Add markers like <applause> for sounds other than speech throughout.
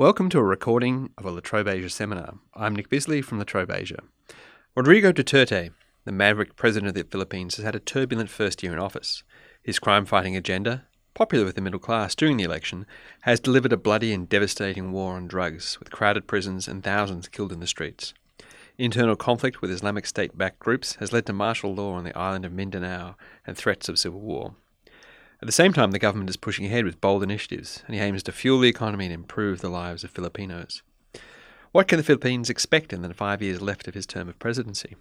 Welcome to a recording of a La Trobe Asia seminar. I'm Nick Bisley from La Trobe Asia. Rodrigo Duterte, the maverick president of the Philippines, has had a turbulent first year in office. His crime fighting agenda, popular with the middle class during the election, has delivered a bloody and devastating war on drugs, with crowded prisons and thousands killed in the streets. Internal conflict with Islamic State backed groups has led to martial law on the island of Mindanao and threats of civil war. At the same time, the government is pushing ahead with bold initiatives, and he aims to fuel the economy and improve the lives of Filipinos. What can the Philippines expect in the five years left of his term of presidency?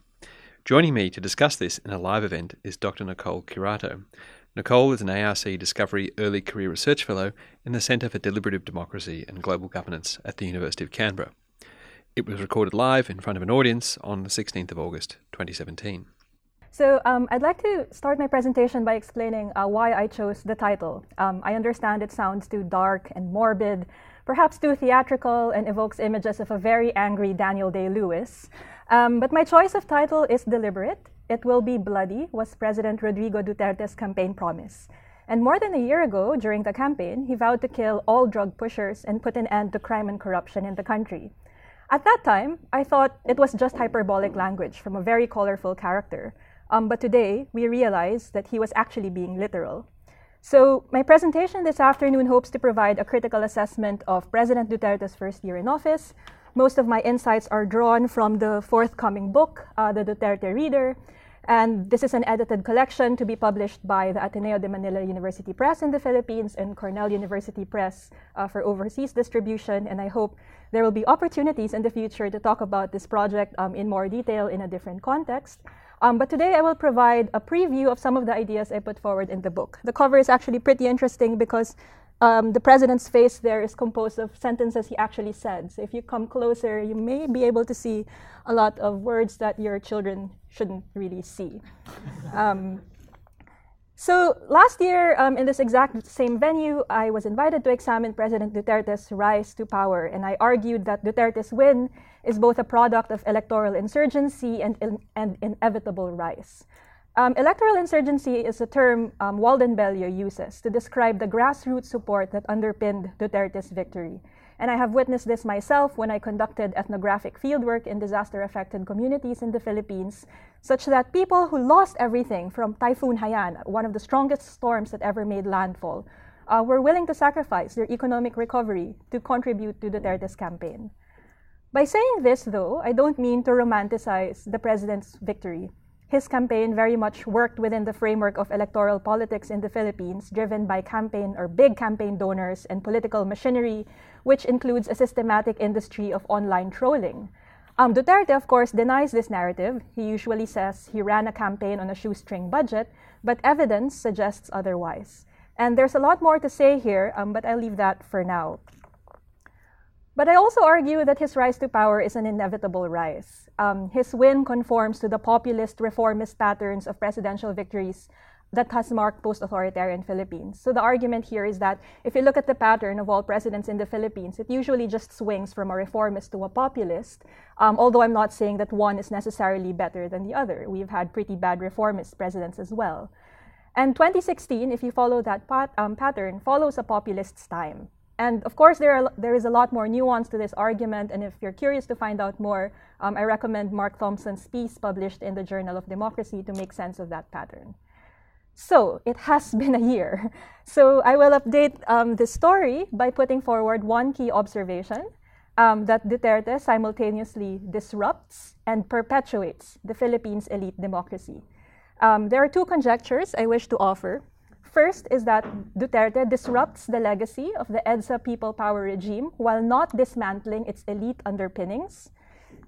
Joining me to discuss this in a live event is Dr. Nicole Curato. Nicole is an ARC Discovery Early Career Research Fellow in the Centre for Deliberative Democracy and Global Governance at the University of Canberra. It was recorded live in front of an audience on the 16th of August 2017. So um, I'd like to start my presentation by explaining uh, why I chose the title. Um, I understand it sounds too dark and morbid, perhaps too theatrical, and evokes images of a very angry Daniel Day-Lewis. Um, but my choice of title is deliberate. It will be bloody, was President Rodrigo Duterte's campaign promise. And more than a year ago, during the campaign, he vowed to kill all drug pushers and put an end to crime and corruption in the country. At that time, I thought it was just hyperbolic language from a very colorful character. Um, but today, we realize that he was actually being literal. So, my presentation this afternoon hopes to provide a critical assessment of President Duterte's first year in office. Most of my insights are drawn from the forthcoming book, uh, The Duterte Reader. And this is an edited collection to be published by the Ateneo de Manila University Press in the Philippines and Cornell University Press uh, for overseas distribution. And I hope there will be opportunities in the future to talk about this project um, in more detail in a different context. Um, but today I will provide a preview of some of the ideas I put forward in the book. The cover is actually pretty interesting because um, the president's face there is composed of sentences he actually said. So if you come closer, you may be able to see a lot of words that your children shouldn't really see. Um, so last year, um, in this exact same venue, I was invited to examine President Duterte's rise to power, and I argued that Duterte's win is both a product of electoral insurgency and, and inevitable rise. Um, electoral insurgency is a term um, Walden Bello uses to describe the grassroots support that underpinned Duterte's victory. And I have witnessed this myself when I conducted ethnographic fieldwork in disaster affected communities in the Philippines, such that people who lost everything from Typhoon Haiyan, one of the strongest storms that ever made landfall, uh, were willing to sacrifice their economic recovery to contribute to Duterte's campaign. By saying this, though, I don't mean to romanticize the president's victory. His campaign very much worked within the framework of electoral politics in the Philippines, driven by campaign or big campaign donors and political machinery, which includes a systematic industry of online trolling. Um, Duterte, of course, denies this narrative. He usually says he ran a campaign on a shoestring budget, but evidence suggests otherwise. And there's a lot more to say here, um, but I'll leave that for now. But I also argue that his rise to power is an inevitable rise. Um, his win conforms to the populist reformist patterns of presidential victories that has marked post-authoritarian Philippines. So the argument here is that if you look at the pattern of all presidents in the Philippines, it usually just swings from a reformist to a populist, um, although I'm not saying that one is necessarily better than the other. We've had pretty bad reformist presidents as well. And 2016, if you follow that pat- um, pattern, follows a populist's time. And of course, there, are, there is a lot more nuance to this argument. And if you're curious to find out more, um, I recommend Mark Thompson's piece published in the Journal of Democracy to make sense of that pattern. So it has <laughs> been a year. So I will update um, this story by putting forward one key observation um, that Duterte simultaneously disrupts and perpetuates the Philippines' elite democracy. Um, there are two conjectures I wish to offer. First is that Duterte disrupts the legacy of the EDSA people power regime while not dismantling its elite underpinnings.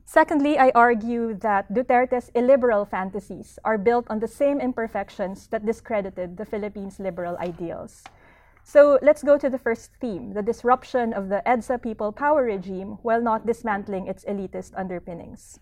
Secondly, I argue that Duterte's illiberal fantasies are built on the same imperfections that discredited the Philippines' liberal ideals. So let's go to the first theme the disruption of the EDSA people power regime while not dismantling its elitist underpinnings.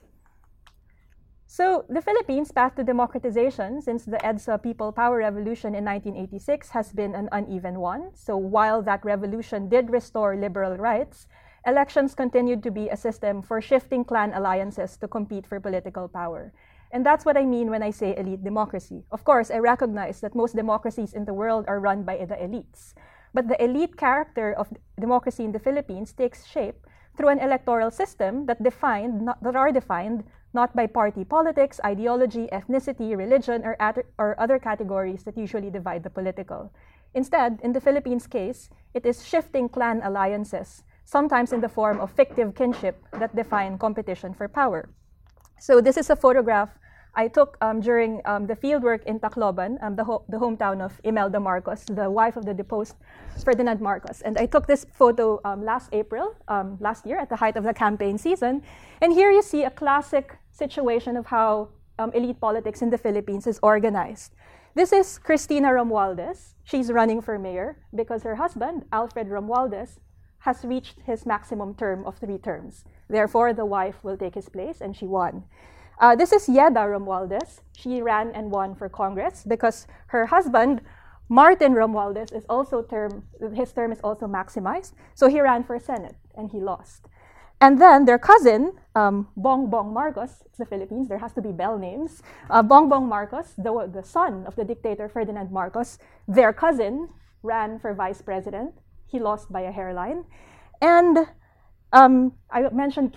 So, the Philippines' path to democratization since the EDSA People Power Revolution in 1986 has been an uneven one. So, while that revolution did restore liberal rights, elections continued to be a system for shifting clan alliances to compete for political power. And that's what I mean when I say elite democracy. Of course, I recognize that most democracies in the world are run by the elites. but the elite character of democracy in the Philippines takes shape through an electoral system that defined not, that are defined not by party politics, ideology, ethnicity, religion, or, or other categories that usually divide the political. Instead, in the Philippines case, it is shifting clan alliances, sometimes in the form of fictive kinship that define competition for power. So this is a photograph I took um, during um, the fieldwork in Tacloban, um, the, ho- the, hometown of Imelda Marcos, the wife of the deposed Ferdinand Marcos. And I took this photo um, last April, um, last year, at the height of the campaign season. And here you see a classic situation of how um, elite politics in the Philippines is organized. This is Cristina Romualdez. She's running for mayor because her husband, Alfred Romualdez, has reached his maximum term of three terms. Therefore, the wife will take his place, and she won. Uh, this is Yedda Romualdez. She ran and won for Congress because her husband, Martin Romualdez, is also term, his term is also maximized. So he ran for Senate and he lost. And then their cousin, um, Bong Marcos, it's the Philippines, there has to be bell names. Uh, Bong Marcos, the, the son of the dictator Ferdinand Marcos, their cousin ran for vice president. He lost by a hairline. And um, I mentioned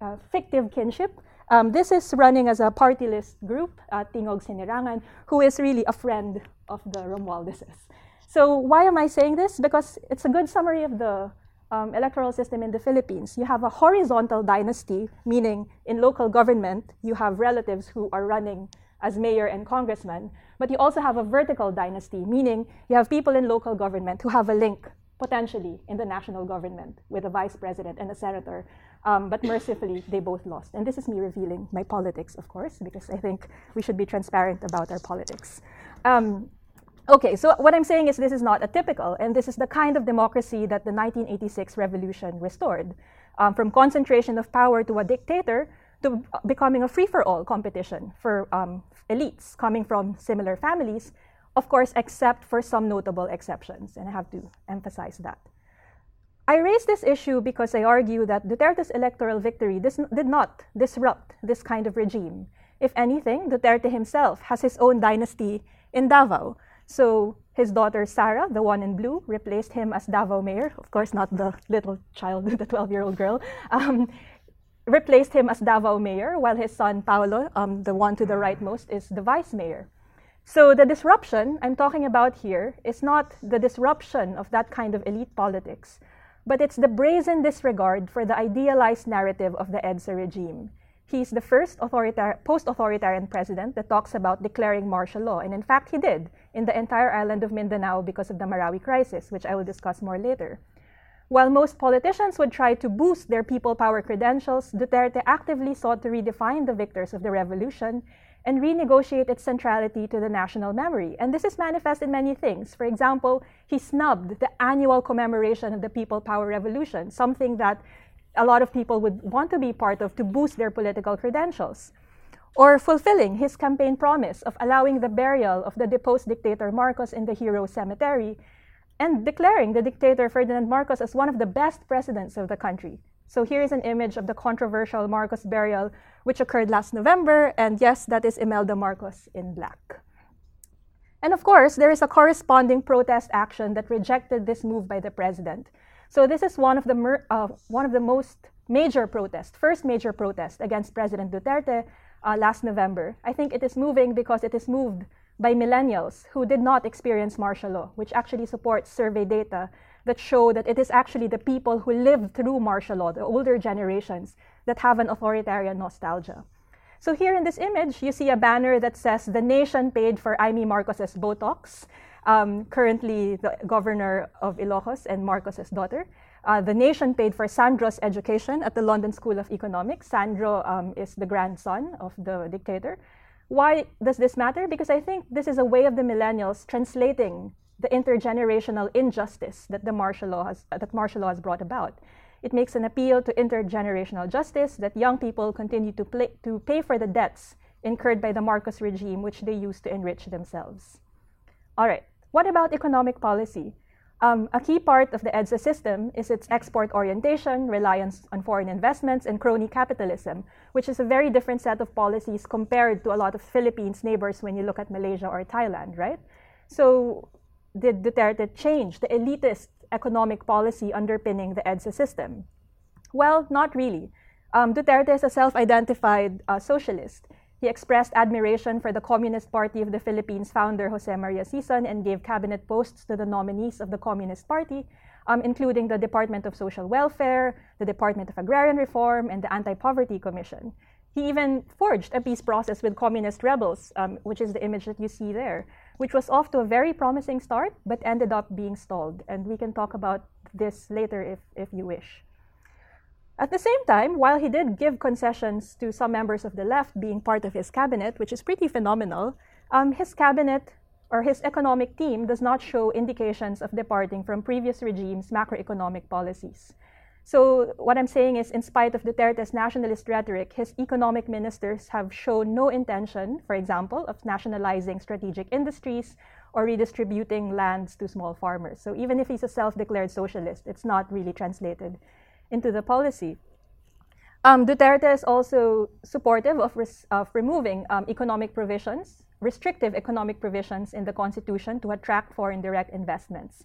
uh, fictive kinship. Um, this is running as a party list group, uh, Tingog Sinirangan, who is really a friend of the Romualdezes. So why am I saying this? Because it's a good summary of the um, electoral system in the Philippines. You have a horizontal dynasty, meaning in local government, you have relatives who are running as mayor and congressman, but you also have a vertical dynasty, meaning you have people in local government who have a link potentially in the national government with a vice president and a senator. Um, but mercifully, they both lost. And this is me revealing my politics, of course, because I think we should be transparent about our politics. Um, okay, so what I'm saying is this is not atypical, and this is the kind of democracy that the 1986 revolution restored. Um, from concentration of power to a dictator to becoming a free for all competition for um, elites coming from similar families of course, except for some notable exceptions, and I have to emphasize that. I raise this issue because I argue that Duterte's electoral victory did not disrupt this kind of regime. If anything, Duterte himself has his own dynasty in Davao. So his daughter Sara, the one in blue, replaced him as Davao mayor. Of course, not the little child, <laughs> the 12 year old girl. Um, replaced him as Davao mayor, while his son Paolo, um, the one to the rightmost, is the vice mayor. So the disruption I'm talking about here is not the disruption of that kind of elite politics, but it's the brazen disregard for the idealized narrative of the EDSA regime. He's the first post-authoritarian president that talks about declaring martial law, and in fact he did in the entire island of Mindanao because of the Marawi crisis, which I will discuss more later. While most politicians would try to boost their people power credentials, Duterte actively sought to redefine the victors of the revolution and renegotiate its centrality to the national memory. And this is manifest in many things. For example, he snubbed the annual commemoration of the People Power Revolution, something that a lot of people would want to be part of to boost their political credentials. Or fulfilling his campaign promise of allowing the burial of the deposed dictator Marcos in the Hero Cemetery and declaring the dictator Ferdinand Marcos as one of the best presidents of the country. So here is an image of the controversial Marcos burial, which occurred last November. And yes, that is Imelda Marcos in black. And of course, there is a corresponding protest action that rejected this move by the president. So this is one of the, uh, one of the most major protests, first major protest against President Duterte uh, last November. I think it is moving because it is moved by millennials who did not experience martial law, which actually supports survey data that show that it is actually the people who lived through martial law, the older generations, that have an authoritarian nostalgia. So here in this image, you see a banner that says, the nation paid for Imee Marcos's Botox, um, currently the governor of Ilocos and Marcos's daughter. Uh, the nation paid for Sandro's education at the London School of Economics. Sandro um, is the grandson of the dictator. Why does this matter? Because I think this is a way of the millennials translating the intergenerational injustice that the martial law has, uh, that martial law has brought about. It makes an appeal to intergenerational justice that young people continue to, play, to pay for the debts incurred by the Marcos regime, which they use to enrich themselves. All right, what about economic policy? Um, a key part of the EDSA system is its export orientation, reliance on foreign investments, and crony capitalism, which is a very different set of policies compared to a lot of Philippines neighbors when you look at Malaysia or Thailand, right? So did Duterte change the elitist economic policy underpinning the EDSA system? Well, not really. Um, Duterte is a self identified uh, socialist. He expressed admiration for the Communist Party of the Philippines founder Jose Maria Sison and gave cabinet posts to the nominees of the Communist Party, um, including the Department of Social Welfare, the Department of Agrarian Reform, and the Anti Poverty Commission. He even forged a peace process with communist rebels, um, which is the image that you see there, which was off to a very promising start but ended up being stalled. And we can talk about this later if, if you wish. At the same time, while he did give concessions to some members of the left being part of his cabinet, which is pretty phenomenal, um, his cabinet or his economic team does not show indications of departing from previous regimes' macroeconomic policies. So what I'm saying is, in spite of Duterte's nationalist rhetoric, his economic ministers have shown no intention, for example, of nationalizing strategic industries or redistributing lands to small farmers. So even if he's a self-declared socialist, it's not really translated into the policy. Um, Duterte is also supportive of, res- of removing um, economic provisions, restrictive economic provisions in the Constitution to attract foreign direct investments.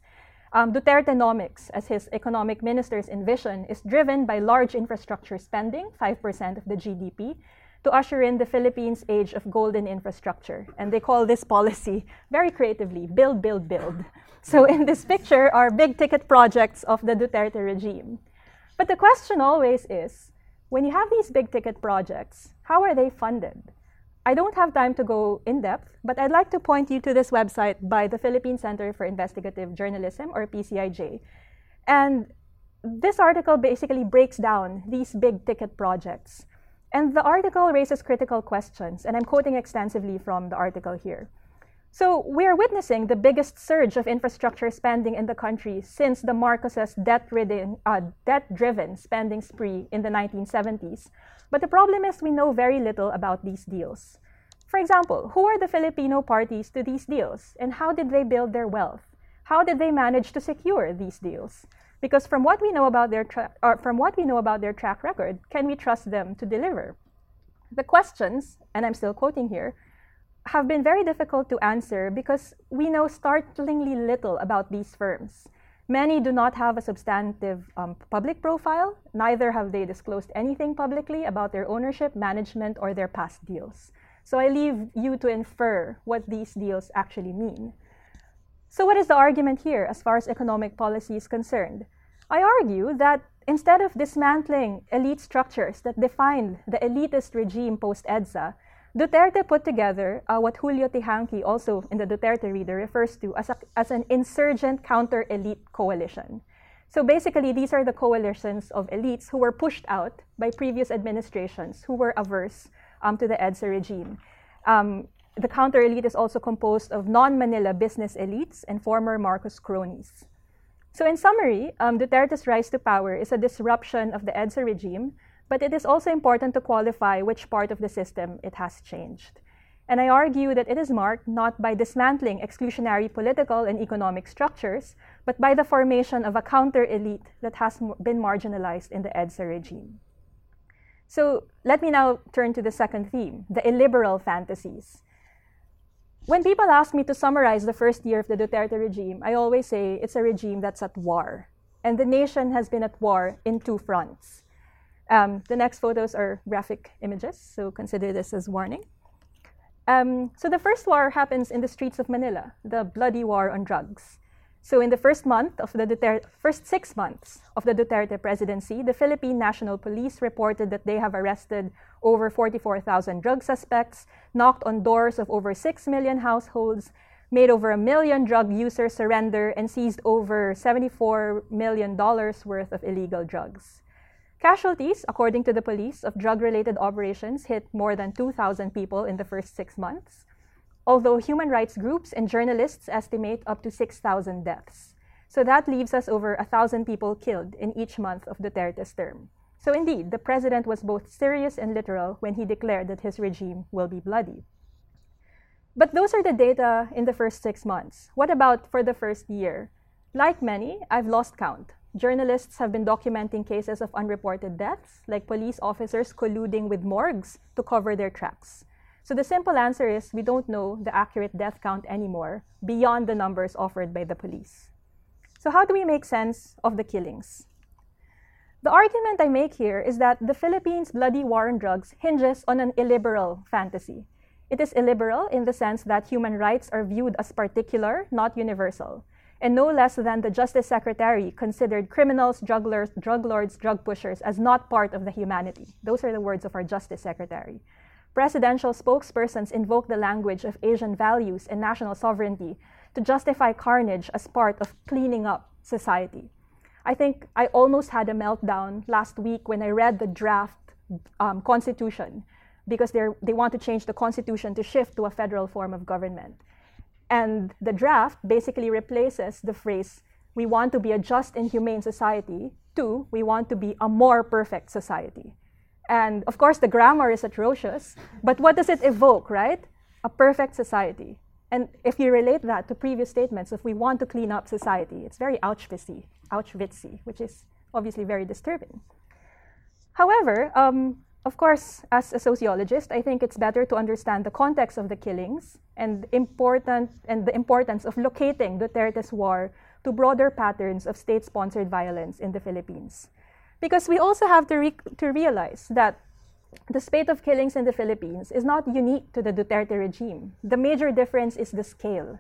Um, Dutertenomics, as his economic ministers envision, is driven by large infrastructure spending, 5% of the GDP, to usher in the Philippines' age of golden infrastructure. And they call this policy very creatively build, build, build. <laughs> So in this picture are big ticket projects of the Duterte regime. But the question always is when you have these big ticket projects, how are they funded? I don't have time to go in depth, but I'd like to point you to this website by the Philippine Center for Investigative Journalism, or PCIJ. And this article basically breaks down these big ticket projects. And the article raises critical questions, and I'm quoting extensively from the article here. So we are witnessing the biggest surge of infrastructure spending in the country since the Marcoses uh, debt-driven spending spree in the 1970s. But the problem is we know very little about these deals. For example, who are the Filipino parties to these deals, and how did they build their wealth? How did they manage to secure these deals? Because from what we know about their from what we know about their track record, can we trust them to deliver? The questions, and I'm still quoting here, have been very difficult to answer because we know startlingly little about these firms. Many do not have a substantive um, public profile, neither have they disclosed anything publicly about their ownership, management, or their past deals. So I leave you to infer what these deals actually mean. So, what is the argument here as far as economic policy is concerned? I argue that instead of dismantling elite structures that defined the elitist regime post EDSA, Duterte put together uh, what Julio Teehankee, also in the Duterte Reader, refers to as, a, as an insurgent counter elite coalition. So basically, these are the coalitions of elites who were pushed out by previous administrations who were averse um, to the EDSA regime. Um, the counter elite is also composed of non Manila business elites and former Marcos cronies. So, in summary, um, Duterte's rise to power is a disruption of the EDSA regime but it is also important to qualify which part of the system it has changed. And I argue that it is marked not by dismantling exclusionary political and economic structures, but by the formation of a counter elite that has been marginalized in the EDSA regime. So let me now turn to the second theme the illiberal fantasies. When people ask me to summarize the first year of the Duterte regime, I always say it's a regime that's at war. And the nation has been at war in two fronts. Um, the next photos are graphic images, so consider this as warning. Um, so the first war happens in the streets of Manila, the bloody war on drugs. So in the first month of the first six months of the Duterte presidency, the Philippine National Police reported that they have arrested over 44,000 drug suspects, knocked on doors of over 6 million households, made over a million drug users surrender, and seized over $74 million worth of illegal drugs. Casualties, according to the police, of drug related operations hit more than 2,000 people in the first six months, although human rights groups and journalists estimate up to 6,000 deaths. So that leaves us over 1,000 people killed in each month of Duterte's term. So indeed, the president was both serious and literal when he declared that his regime will be bloody. But those are the data in the first six months. What about for the first year? Like many, I've lost count. Journalists have been documenting cases of unreported deaths, like police officers colluding with morgues to cover their tracks. So the simple answer is we don't know the accurate death count anymore beyond the numbers offered by the police. So, how do we make sense of the killings? The argument I make here is that the Philippines' bloody war on drugs hinges on an illiberal fantasy. It is illiberal in the sense that human rights are viewed as particular, not universal. And no less than the Justice Secretary considered criminals, lords, drug, lords, drug pushers as not part of the humanity. Those are the words of our Justice Secretary. Presidential spokespersons invoke the language of Asian values and national sovereignty to justify carnage as part of cleaning up society. I think I almost had a meltdown last week when I read the draft um, constitution because they want to change the constitution to shift to a federal form of government. And the draft basically replaces the phrase, we want to be a just and humane society, to, we want to be a more perfect society. And of course, the grammar is atrocious, but what does it evoke, right? A perfect society. And if you relate that to previous statements, if we want to clean up society, it's very Auschwitzy, Auschwitzy, which is obviously very disturbing. However, um, of course, as a sociologist, I think it's better to understand the context of the killings and important and the importance of locating Duterte's war to broader patterns of state-sponsored violence in the Philippines. Because we also have to, re- to realize that the spate of killings in the Philippines is not unique to the Duterte regime. The major difference is the scale.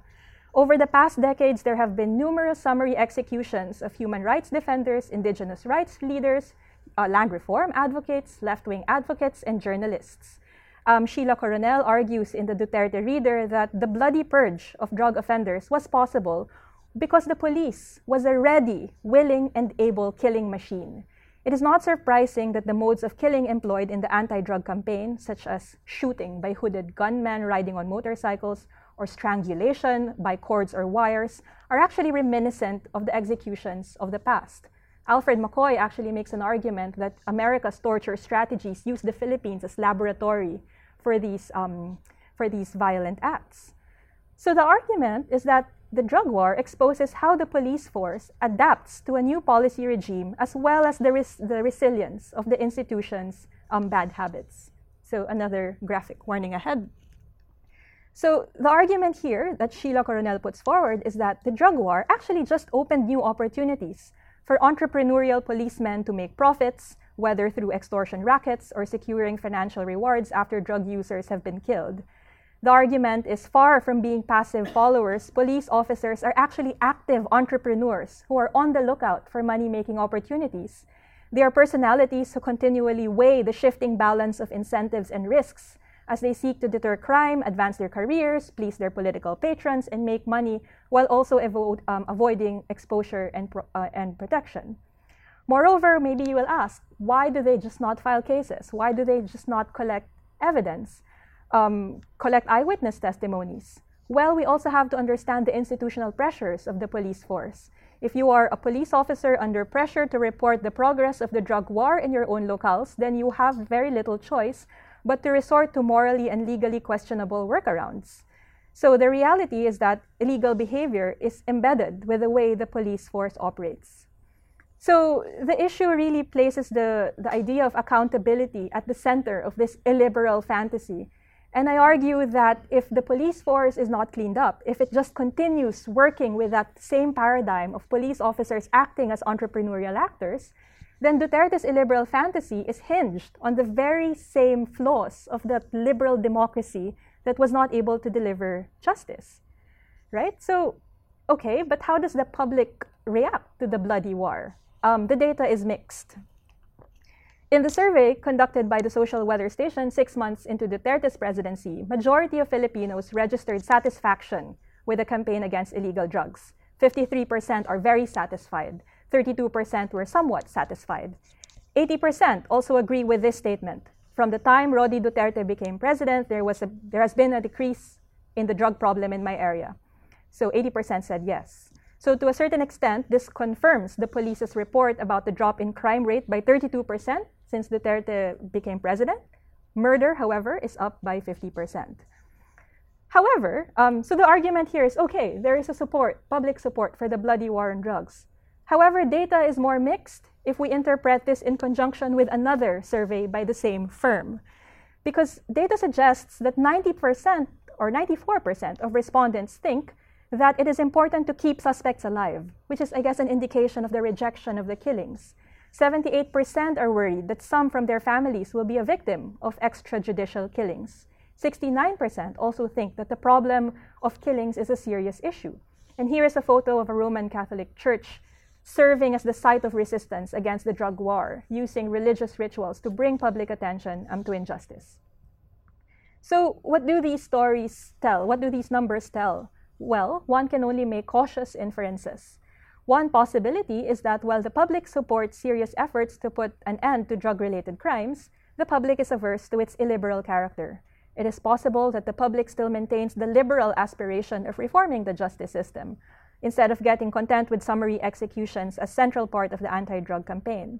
Over the past decades, there have been numerous summary executions of human rights defenders, indigenous rights leaders, uh, land reform advocates, left wing advocates, and journalists. Um, Sheila Coronel argues in the Duterte Reader that the bloody purge of drug offenders was possible because the police was a ready, willing, and able killing machine. It is not surprising that the modes of killing employed in the anti drug campaign, such as shooting by hooded gunmen riding on motorcycles or strangulation by cords or wires, are actually reminiscent of the executions of the past. Alfred McCoy actually makes an argument that America's torture strategies use the Philippines as laboratory for these, um, for these violent acts. So the argument is that the drug war exposes how the police force adapts to a new policy regime as well as the, res- the resilience of the institution's um, bad habits. So, another graphic warning ahead. So, the argument here that Sheila Coronel puts forward is that the drug war actually just opened new opportunities for entrepreneurial policemen to make profits, whether through extortion rackets or securing financial rewards after drug users have been killed. The argument is far from being passive followers. Police officers are actually active entrepreneurs who are on the lookout for money making opportunities. They are personalities who continually weigh the shifting balance of incentives and risks as they seek to deter crime, advance their careers, please their political patrons, and make money while also avo- um, avoiding exposure and, uh, and protection. Moreover, maybe you will ask, why do they just not file cases? Why do they just not collect evidence? um, collect eyewitness testimonies? Well, we also have to understand the institutional pressures of the police force. If you are a police officer under pressure to report the progress of the drug war in your own locales, then you have very little choice but to resort to morally and legally questionable workarounds. So the reality is that illegal behavior is embedded with the way the police force operates. So the issue really places the, the idea of accountability at the center of this illiberal fantasy and I argue that if the police force is not cleaned up, if it just continues working with that same paradigm of police officers acting as entrepreneurial actors, then Duterte's illiberal fantasy is hinged on the very same flaws of that liberal democracy that was not able to deliver justice. Right? So, okay, but how does the public react to the bloody war? Um, the data is mixed. In the survey conducted by the Social Weather Station six months into Duterte's presidency, majority of Filipinos registered satisfaction with the campaign against illegal drugs. 53% are very satisfied. 32% were somewhat satisfied. 80% also agree with this statement. From the time Rodi Duterte became president, there, was a, there has been a decrease in the drug problem in my area. So 80% said yes. So, to a certain extent, this confirms the police's report about the drop in crime rate by 32% since Duterte became president. Murder, however, is up by 50%. However, um, so the argument here is okay, there is a support, public support for the bloody war on drugs. However, data is more mixed if we interpret this in conjunction with another survey by the same firm. because data suggests that 90% or 94% of respondents think that it is important to keep suspects alive, which is, I guess, an indication of the rejection of the killings. 78% are worried that some from their families will be a victim of extrajudicial killings. 69% also think that the problem of killings is a serious issue. And here is a photo of a Roman Catholic church serving as the site of resistance against the drug war, using religious rituals to bring public attention um, to injustice. So, what do these stories tell? What do these numbers tell? Well, one can only make cautious inferences. One possibility is that while the public supports serious efforts to put an end to drug related crimes, the public is averse to its illiberal character. It is possible that the public still maintains the liberal aspiration of reforming the justice system, instead of getting content with summary executions as central part of the anti-drug campaign.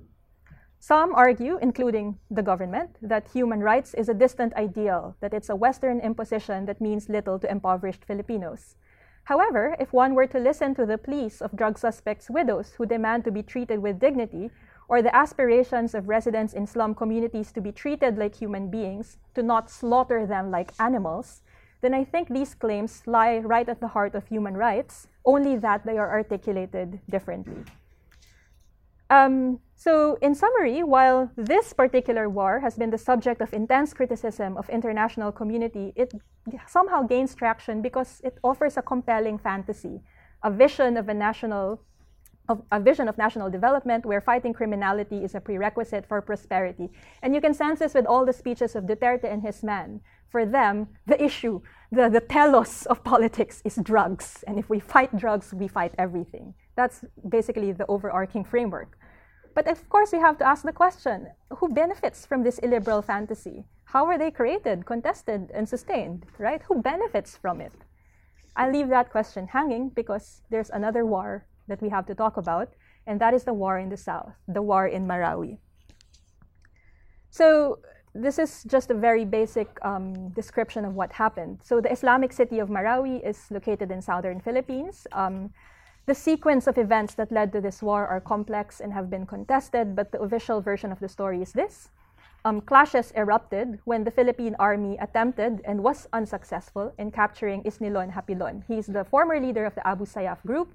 Some argue, including the government, that human rights is a distant ideal, that it's a Western imposition that means little to impoverished Filipinos. However, if one were to listen to the pleas of drug suspects' widows who demand to be treated with dignity, or the aspirations of residents in slum communities to be treated like human beings, to not slaughter them like animals, then I think these claims lie right at the heart of human rights, only that they are articulated differently. Um, so, in summary, while this particular war has been the subject of intense criticism of international community, it somehow gains traction because it offers a compelling fantasy, a vision of a national of a vision of national development where fighting criminality is a prerequisite for prosperity. And you can sense this with all the speeches of Duterte and his men. For them, the issue, the, the telos of politics is drugs. And if we fight drugs, we fight everything. That's basically the overarching framework. But of course, we have to ask the question who benefits from this illiberal fantasy? How are they created, contested, and sustained, right? Who benefits from it? I leave that question hanging because there's another war that we have to talk about, and that is the war in the south, the war in Marawi. So, this is just a very basic um, description of what happened. So, the Islamic city of Marawi is located in southern Philippines. Um, the sequence of events that led to this war are complex and have been contested, but the official version of the story is this. Um, clashes erupted when the Philippine army attempted and was unsuccessful in capturing Isnilon Hapilon. He's the former leader of the Abu Sayyaf group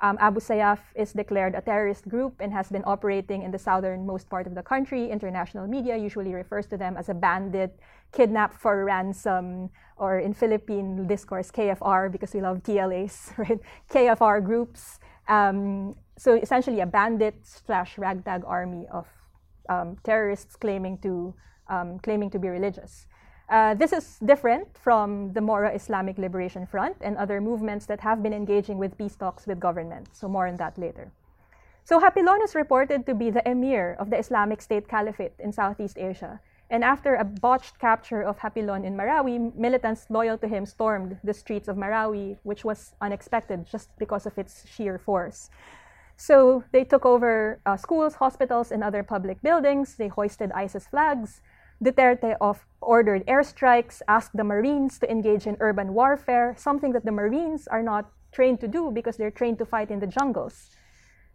um, Abu Sayyaf is declared a terrorist group and has been operating in the southernmost part of the country. International media usually refers to them as a bandit, kidnapped for ransom, or in Philippine discourse, KFR, because we love TLAs, <laughs> right? KFR groups. Um, so essentially, a bandit slash ragtag army of um, terrorists claiming to um, claiming to be religious. Uh, this is different from the Moro Islamic Liberation Front and other movements that have been engaging with peace talks with government. So, more on that later. So, Hapilon is reported to be the emir of the Islamic State Caliphate in Southeast Asia. And after a botched capture of Hapilon in Marawi, militants loyal to him stormed the streets of Marawi, which was unexpected just because of its sheer force. So they took over uh, schools, hospitals, and other public buildings. They hoisted ISIS flags. Duterte of ordered airstrikes, asked the Marines to engage in urban warfare, something that the Marines are not trained to do because they're trained to fight in the jungles.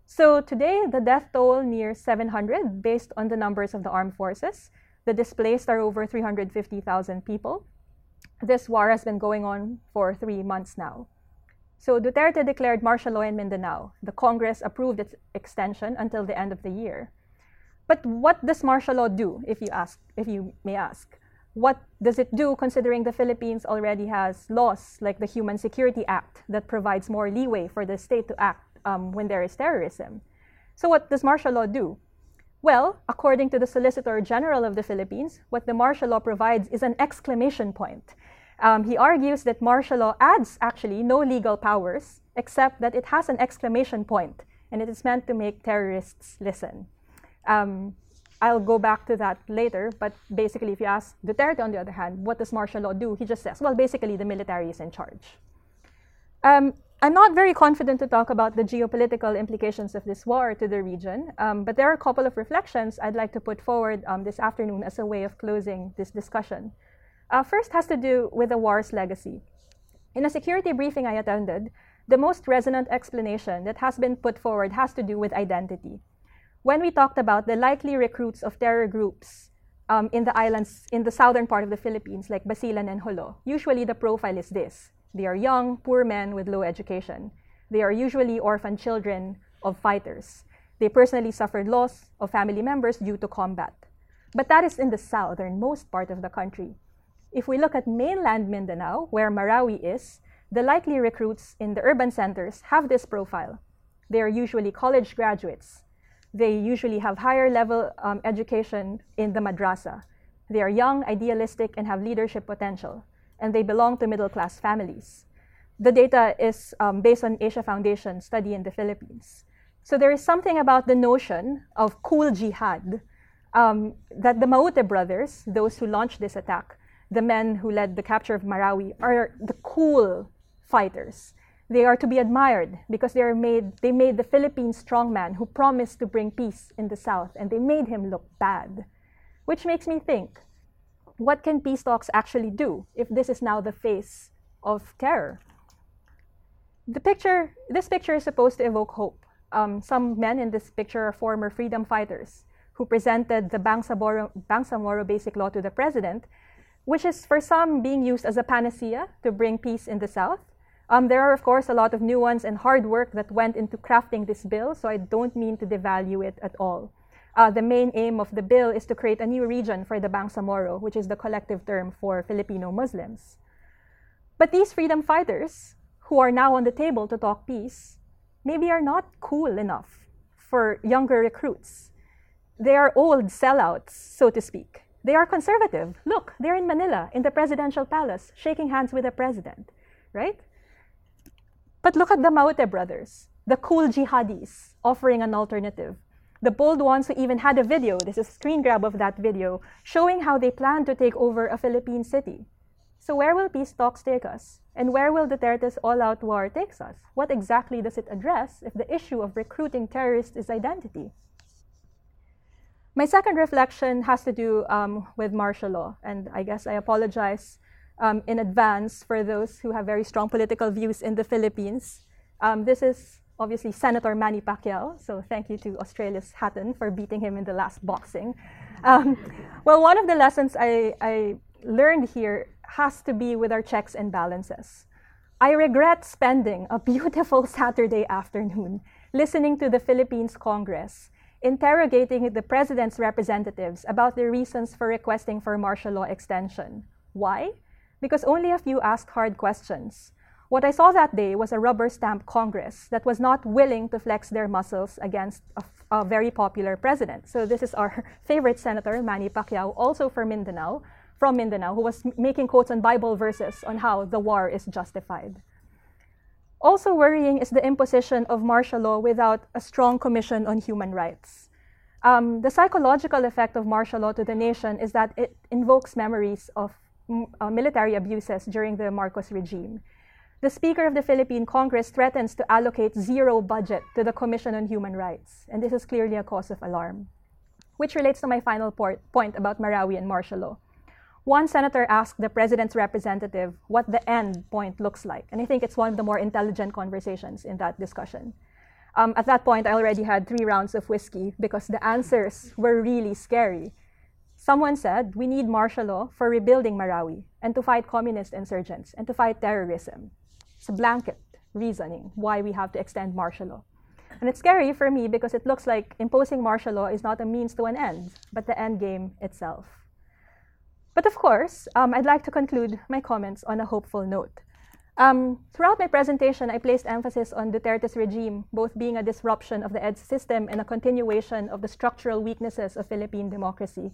So today, the death toll near 700 based on the numbers of the armed forces. The displaced are over 350,000 people. This war has been going on for three months now. So Duterte declared martial law in Mindanao. The Congress approved its extension until the end of the year. But what does martial law do, if you ask, if you may ask? What does it do considering the Philippines already has laws like the Human Security Act that provides more leeway for the state to act um, when there is terrorism? So what does martial law do? Well, according to the Solicitor General of the Philippines, what the martial law provides is an exclamation point. Um, he argues that martial law adds actually no legal powers, except that it has an exclamation point, and it is meant to make terrorists listen. Um, I'll go back to that later, but basically, if you ask Duterte, on the other hand, what does martial law do? He just says, well, basically, the military is in charge. Um, I'm not very confident to talk about the geopolitical implications of this war to the region, um, but there are a couple of reflections I'd like to put forward um, this afternoon as a way of closing this discussion. Uh, first has to do with the war's legacy. In a security briefing I attended, the most resonant explanation that has been put forward has to do with identity when we talked about the likely recruits of terror groups um, in the islands in the southern part of the Philippines, like Basilan and Jolo, usually the profile is this. They are young, poor men with low education. They are usually orphan children of fighters. They personally suffered loss of family members due to combat. But that is in the southernmost part of the country. If we look at mainland Mindanao, where Marawi is, the likely recruits in the urban centers have this profile. They are usually college graduates. They usually have higher level um, education in the madrasa. They are young, idealistic, and have leadership potential. And they belong to middle class families. The data is um, based on Asia Foundation study in the Philippines. So there is something about the notion of cool jihad um, that the Maute brothers, those who launched this attack, the men who led the capture of Marawi, are the cool fighters. They are to be admired because they, are made, they made the Philippine strongman who promised to bring peace in the South, and they made him look bad. Which makes me think what can peace talks actually do if this is now the face of terror? The picture, this picture is supposed to evoke hope. Um, some men in this picture are former freedom fighters who presented the Bangsamoro, Bangsamoro Basic Law to the president, which is for some being used as a panacea to bring peace in the South. Um, there are, of course, a lot of nuance and hard work that went into crafting this bill, so I don't mean to devalue it at all. Uh, the main aim of the bill is to create a new region for the Bangsamoro, which is the collective term for Filipino Muslims. But these freedom fighters, who are now on the table to talk peace, maybe are not cool enough for younger recruits. They are old sellouts, so to speak. They are conservative. Look, they're in Manila, in the presidential palace, shaking hands with the president, right? But look at the Maute brothers, the cool jihadis offering an alternative. The bold ones who even had a video, this is a screen grab of that video, showing how they plan to take over a Philippine city. So where will peace talks take us? And where will Duterte's all-out war take us? What exactly does it address if the issue of recruiting terrorists is identity? My second reflection has to do um, with martial law, and I guess I apologize um, in advance for those who have very strong political views in the Philippines. Um, this is obviously Senator Manny Pacquiao, so thank you to Australia's Hatton for beating him in the last boxing. Um, well, one of the lessons I, I learned here has to be with our checks and balances. I regret spending a <laughs> beautiful Saturday afternoon listening to the Philippines Congress interrogating the president's representatives about the reasons for requesting for martial law extension. Why? Because only a few asked hard questions. What I saw that day was a rubber stamp Congress that was not willing to flex their muscles against a, a very popular president. So this is our <laughs> favorite senator, Manny Pacquiao, also from Mindanao, from Mindanao, who was making quotes on Bible verses on how the war is justified. Also worrying is the imposition of martial law without a strong commission on human rights. Um, the psychological effect of martial law to the nation is that it invokes memories of uh, military abuses during the Marcos regime. The Speaker of the Philippine Congress threatens to allocate zero budget to the Commission on Human Rights, and this is clearly a cause of alarm. Which relates to my final point about Marawi and martial law. One senator asked the president's representative what the end point looks like. And I think it's one of the more intelligent conversations in that discussion. Um, at that point, I already had three rounds of whiskey because the answers were really scary. Someone said, We need martial law for rebuilding Marawi and to fight communist insurgents and to fight terrorism. It's a blanket reasoning why we have to extend martial law. And it's scary for me because it looks like imposing martial law is not a means to an end, but the end game itself. But of course, um, I'd like to conclude my comments on a hopeful note. Um, throughout my presentation, I placed emphasis on Duterte's regime, both being a disruption of the EDSA system and a continuation of the structural weaknesses of Philippine democracy.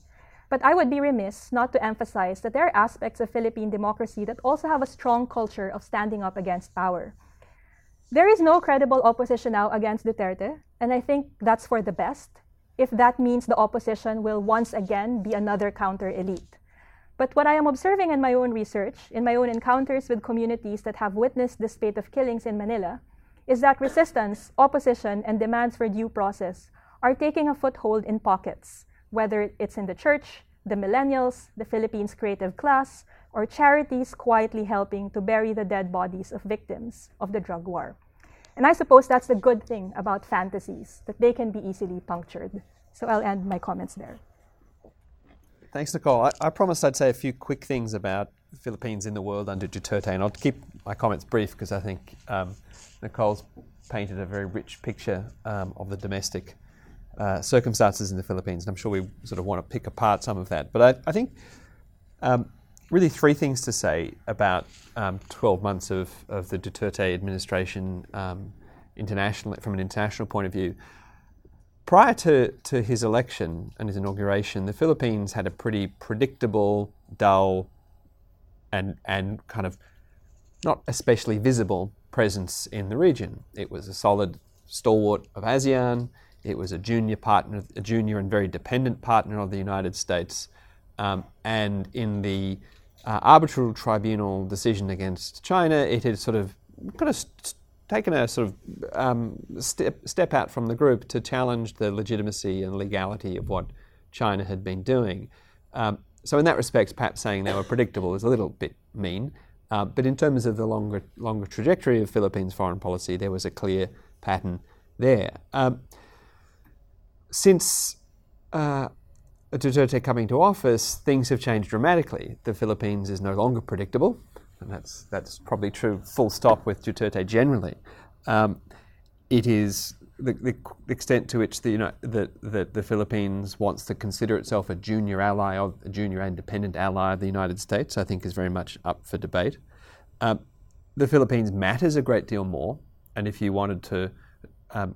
But I would be remiss not to emphasize that there are aspects of Philippine democracy that also have a strong culture of standing up against power. There is no credible opposition now against Duterte, and I think that's for the best, if that means the opposition will once again be another counter elite. But what I am observing in my own research, in my own encounters with communities that have witnessed the spate of killings in Manila, is that resistance, opposition, and demands for due process are taking a foothold in pockets, whether it's in the church, the millennials, the Philippines creative class, or charities quietly helping to bury the dead bodies of victims of the drug war. And I suppose that's the good thing about fantasies, that they can be easily punctured. So I'll end my comments there. Thanks, Nicole. I, I, promised I'd say a few quick things about Philippines in the world under Duterte, and I'll keep my comments brief because I think um, Nicole's painted a very rich picture um, of the domestic uh, circumstances in the Philippines, and I'm sure we sort of want to pick apart some of that. But I, I think um, really three things to say about um, 12 months of, of the Duterte administration um, from an international point of view. Prior to, to his election and his inauguration, the Philippines had a pretty predictable, dull, and, and kind of not especially visible presence in the region. It was a solid stalwart of ASEAN. It was a junior partner, a junior and very dependent partner of the United States. Um, and in the uh, arbitral tribunal decision against China, it had sort of kind of st- taken a sort of um, step, step out from the group to challenge the legitimacy and legality of what China had been doing. Um, so, in that respect, perhaps saying they were predictable is a little bit mean. Uh, but in terms of the longer, longer trajectory of Philippines' foreign policy, there was a clear pattern there. Um, since uh, Duterte coming to office, things have changed dramatically. The Philippines is no longer predictable, and that's, that's probably true full stop with Duterte generally. Um, it is the, the, extent to which the, you know, the, the, the, Philippines wants to consider itself a junior ally, of, a junior independent ally of the United States, I think is very much up for debate. Um, the Philippines matters a great deal more, and if you wanted to, um,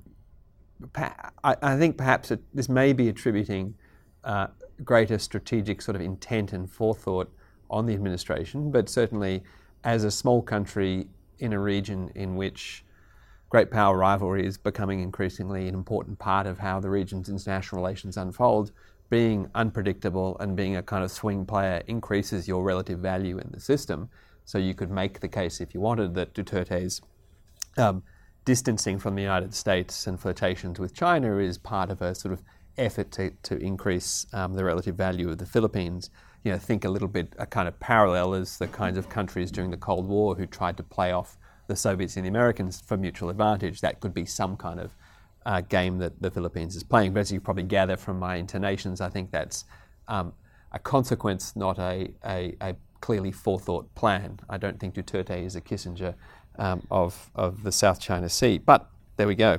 I, think perhaps it, this may be attributing uh, greater strategic sort of intent and forethought on the administration, but certainly as a small country in a region in which great power rivalry is becoming increasingly an important part of how the region's international relations unfold, being unpredictable and being a kind of swing player increases your relative value in the system. So you could make the case, if you wanted, that Duterte's um, distancing from the United States and flirtations with China is part of a sort of effort to, to increase um, the relative value of the Philippines. You know, think a little bit a kind of parallel as the kinds of countries during the Cold War who tried to play off the Soviets and the Americans for mutual advantage. That could be some kind of uh, game that the Philippines is playing. But as you probably gather from my intonations, I think that's um, a consequence, not a, a, a, clearly forethought plan. I don't think Duterte is a Kissinger um, of, of the South China Sea. But there we go.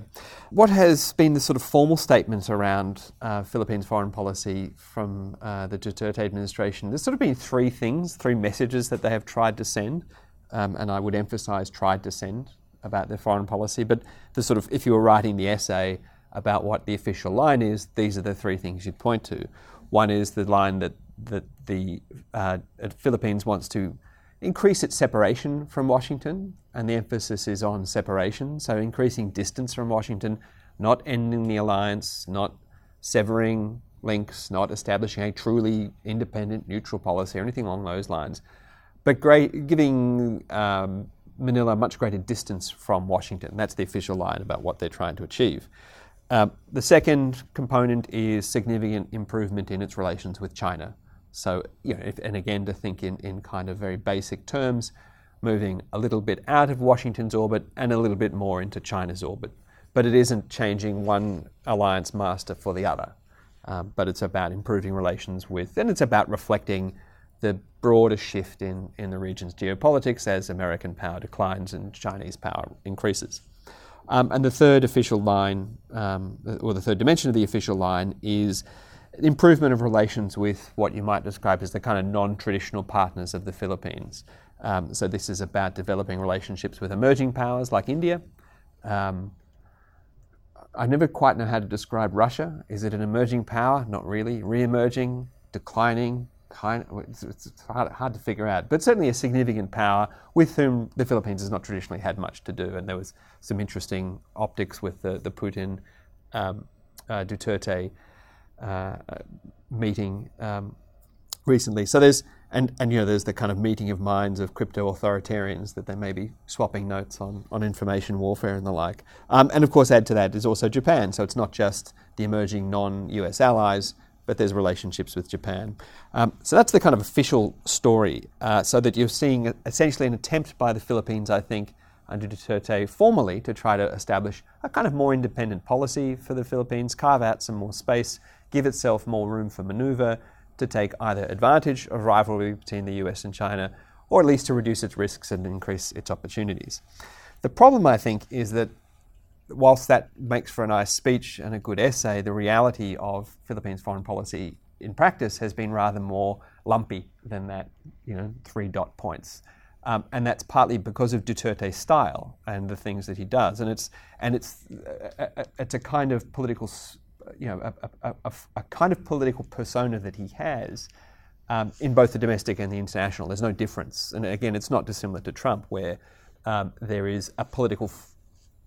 What has been the sort of formal statement around uh, Philippines foreign policy from uh, the Duterte administration? There's sort of been three things, three messages that they have tried to send, um, and I would emphasize tried to send about their foreign policy. But the sort of, if you were writing the essay about what the official line is, these are the three things you'd point to. One is the line that, that the uh, Philippines wants to increase its separation from Washington, and the emphasis is on separation, so increasing distance from Washington, not ending the alliance, not severing links, not establishing a truly independent, neutral policy or anything along those lines, but great, giving um, Manila much greater distance from Washington. That's the official line about what they're trying to achieve. Um, the second component is significant improvement in its relations with China. So, you know, if, and again, to think in, in kind of very basic terms, moving a little bit out of Washington's orbit and a little bit more into China's orbit. But it isn't changing one alliance master for the other. Um, but it's about improving relations with, and it's about reflecting the broader shift in, in the region's geopolitics as American power declines and Chinese power increases. Um, and the third official line, um, or the third dimension of the official line, is improvement of relations with what you might describe as the kind of non traditional partners of the Philippines. Um, so, this is about developing relationships with emerging powers like India. Um, I never quite know how to describe Russia. Is it an emerging power? Not really. Re emerging, declining, kind of, it's, it's hard, hard, to figure out, but certainly a significant power with whom the Philippines has not traditionally had much to do. And there was some interesting optics with the, the Putin um, uh, Duterte uh, meeting um, recently. So there's and, and you know there's the kind of meeting of minds of crypto authoritarians that they may be swapping notes on on information warfare and the like. Um, and of course, add to that is also Japan. So it's not just the emerging non-US allies, but there's relationships with Japan. Um, so that's the kind of official story. Uh, so that you're seeing essentially an attempt by the Philippines, I think, under Duterte formally to try to establish a kind of more independent policy for the Philippines, carve out some more space give itself more room for maneuver to take either advantage of rivalry between the US and China or at least to reduce its risks and increase its opportunities. The problem, I think, is that whilst that makes for a nice speech and a good essay, the reality of Philippines foreign policy in practice has been rather more lumpy than that, you know, three dot points. Um, and that's partly because of Duterte's style and the things that he does. And it's and it's a, a, it's a kind of political, you know, a, a, kind of political persona that he has um, in both the domestic and the international. There's no difference. And again, it's not dissimilar to Trump, where um, there is a political f-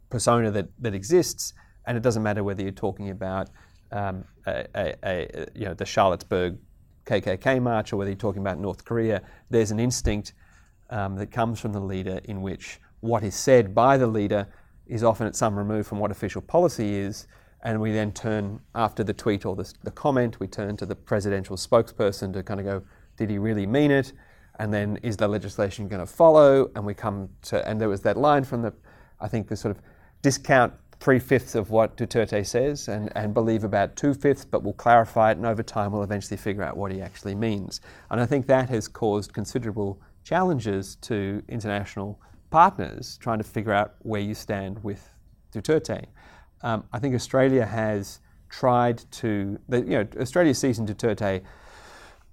persona that, that exists, and it doesn't matter whether you're talking about um, a, a, a, you know, the Charlottesburg KKK march or whether you're talking about North Korea. There's an instinct um, that comes from the leader in which what is said by the leader is often at some remove from what official policy is. And we then turn, after the tweet or the, the comment, we turn to the presidential spokesperson to kind of go, did he really mean it? And then is the legislation going to follow? And we come to, and there was that line from the, I think, the sort of discount three fifths of what Duterte says and, and believe about two fifths, but we'll clarify it, and over time we'll eventually figure out what he actually means. And I think that has caused considerable challenges to international partners trying to figure out where you stand with Duterte. Um, I think Australia has tried to, you know, Australia sees in Duterte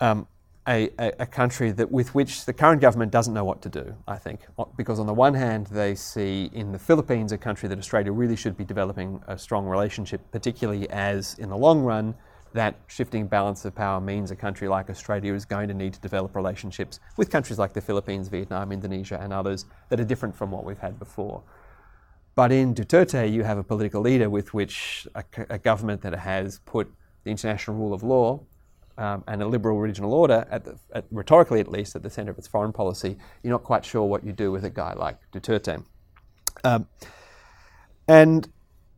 um, a, a, a, country that with which the current government doesn't know what to do, I think. Because on the one hand, they see in the Philippines a country that Australia really should be developing a strong relationship, particularly as in the long run, that shifting balance of power means a country like Australia is going to need to develop relationships with countries like the Philippines, Vietnam, Indonesia, and others that are different from what we've had before. But in Duterte, you have a political leader with which a, a government that has put the international rule of law um, and a liberal regional order, at the, at, rhetorically at least, at the centre of its foreign policy. You're not quite sure what you do with a guy like Duterte. Um, and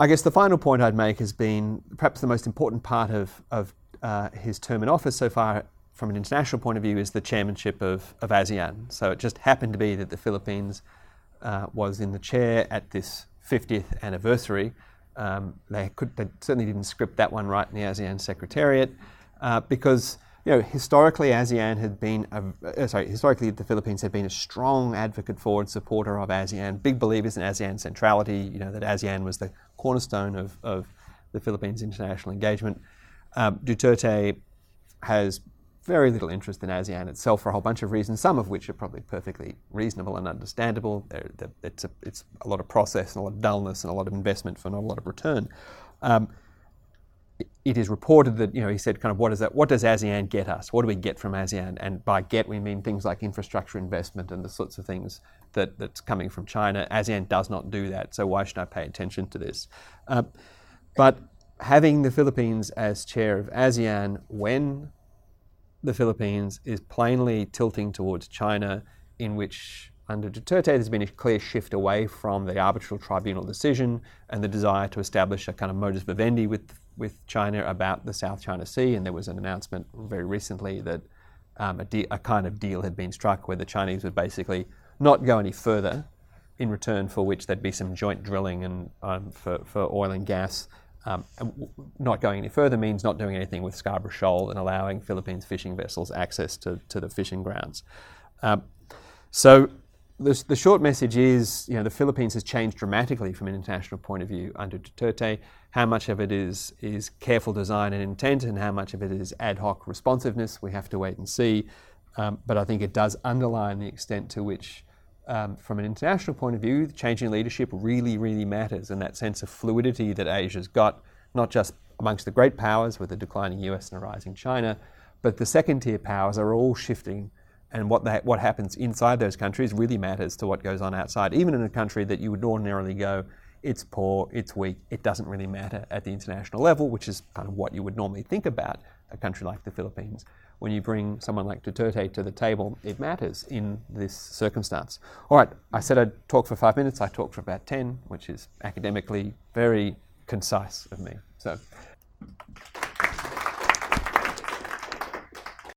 I guess the final point I'd make has been perhaps the most important part of, of uh, his term in office so far from an international point of view is the chairmanship of, of ASEAN. So it just happened to be that the Philippines uh, was in the chair at this 50th anniversary. Um, they, could, they certainly didn't script that one right in the ASEAN Secretariat uh, because you know, historically, ASEAN had been, a, uh, sorry, historically the Philippines had been a strong advocate for and supporter of ASEAN, big believers in ASEAN centrality, you know, that ASEAN was the cornerstone of, of the Philippines' international engagement. Um, Duterte has very little interest in ASEAN itself for a whole bunch of reasons, some of which are probably perfectly reasonable and understandable. They're, they're, it's, a, it's a lot of process and a lot of dullness and a lot of investment for not a lot of return. Um, it is reported that you know he said kind of what is that what does ASEAN get us? What do we get from ASEAN? And by get we mean things like infrastructure investment and the sorts of things that, that's coming from China. ASEAN does not do that so why should I pay attention to this? Uh, but having the Philippines as chair of ASEAN when the Philippines is plainly tilting towards China in which under Duterte, there's been a clear shift away from the arbitral tribunal decision and the desire to establish a kind of modus vivendi with with China about the South China Sea, and there was an announcement very recently that um, a, de- a, kind of deal had been struck where the Chinese would basically not go any further, in return for which there'd be some joint drilling and um, for, for oil and gas. Um, and not going any further means not doing anything with Scarborough Shoal and allowing Philippines fishing vessels access to, to the fishing grounds. Um, so the, the short message is, you know, the Philippines has changed dramatically from an international point of view under Duterte. How much of it is is careful design and intent, and how much of it is ad hoc responsiveness, we have to wait and see. Um, but I think it does underline the extent to which, um, from an international point of view, changing leadership really, really matters, and that sense of fluidity that Asia's got, not just amongst the great powers with the declining US and a rising China, but the second tier powers are all shifting and what, that, what happens inside those countries really matters to what goes on outside. Even in a country that you would ordinarily go, it's poor, it's weak, it doesn't really matter at the international level, which is kind of what you would normally think about a country like the Philippines. When you bring someone like Duterte to the table, it matters in this circumstance. All right, I said I'd talk for five minutes, I talked for about 10, which is academically very concise of me. So.